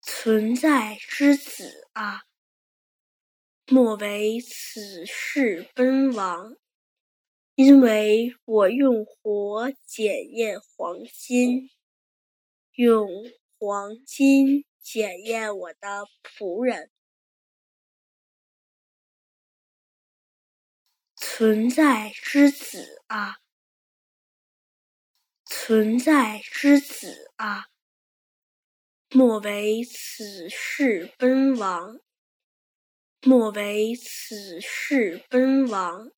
存在之子啊，莫为此事奔亡。因为我用火检验黄金，用黄金检验我的仆人。存在之子啊，存在之子啊。莫为此事奔王，莫为此事奔王。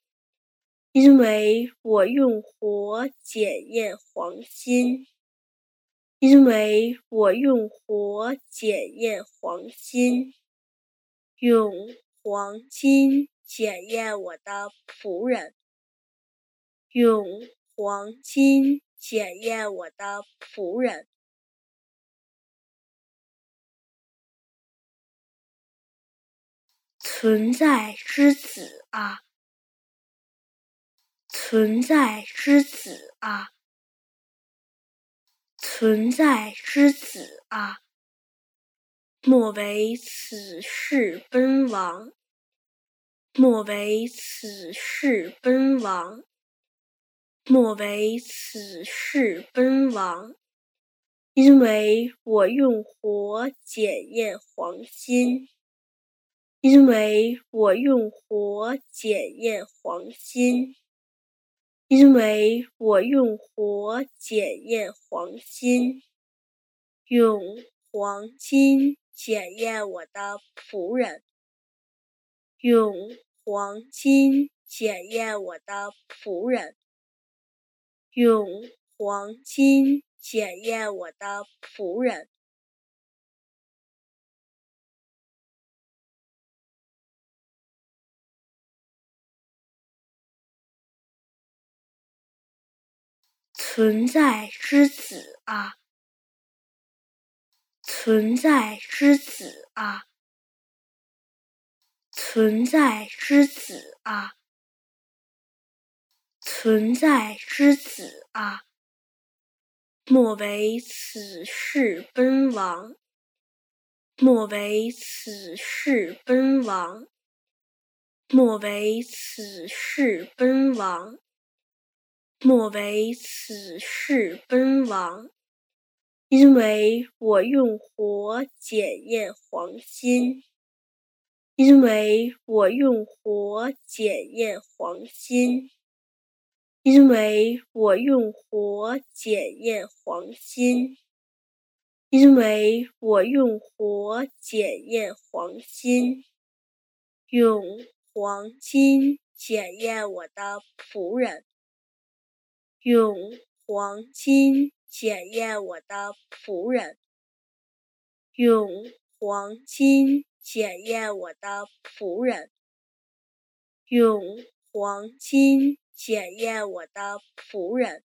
因为我用火检验黄金，因为我用火检验黄金，用黄金检验我的仆人，用黄金检验我的仆人。存在之子啊，存在之子啊，存在之子啊！莫为此世奔王，莫为此世奔王，莫为此世奔王！因为我用火检验黄金。因为我用火检验黄金，因为我用火检验黄金，用黄金检验我的仆人，用黄金检验我的仆人，用黄金检验我的仆人。存在之子啊，存在之子啊，存在之子啊，存在之子啊！莫为此世奔亡，莫为此世奔亡，莫为此世奔亡。莫为此事奔王，因为我用火检验黄金，因为我用火检验黄金，因为我用火检验黄金，因为我用火检验黄金，用黄金检验我的仆人。用黄金检验我的仆人，用黄金检验我的仆人，用黄金检验我的仆人。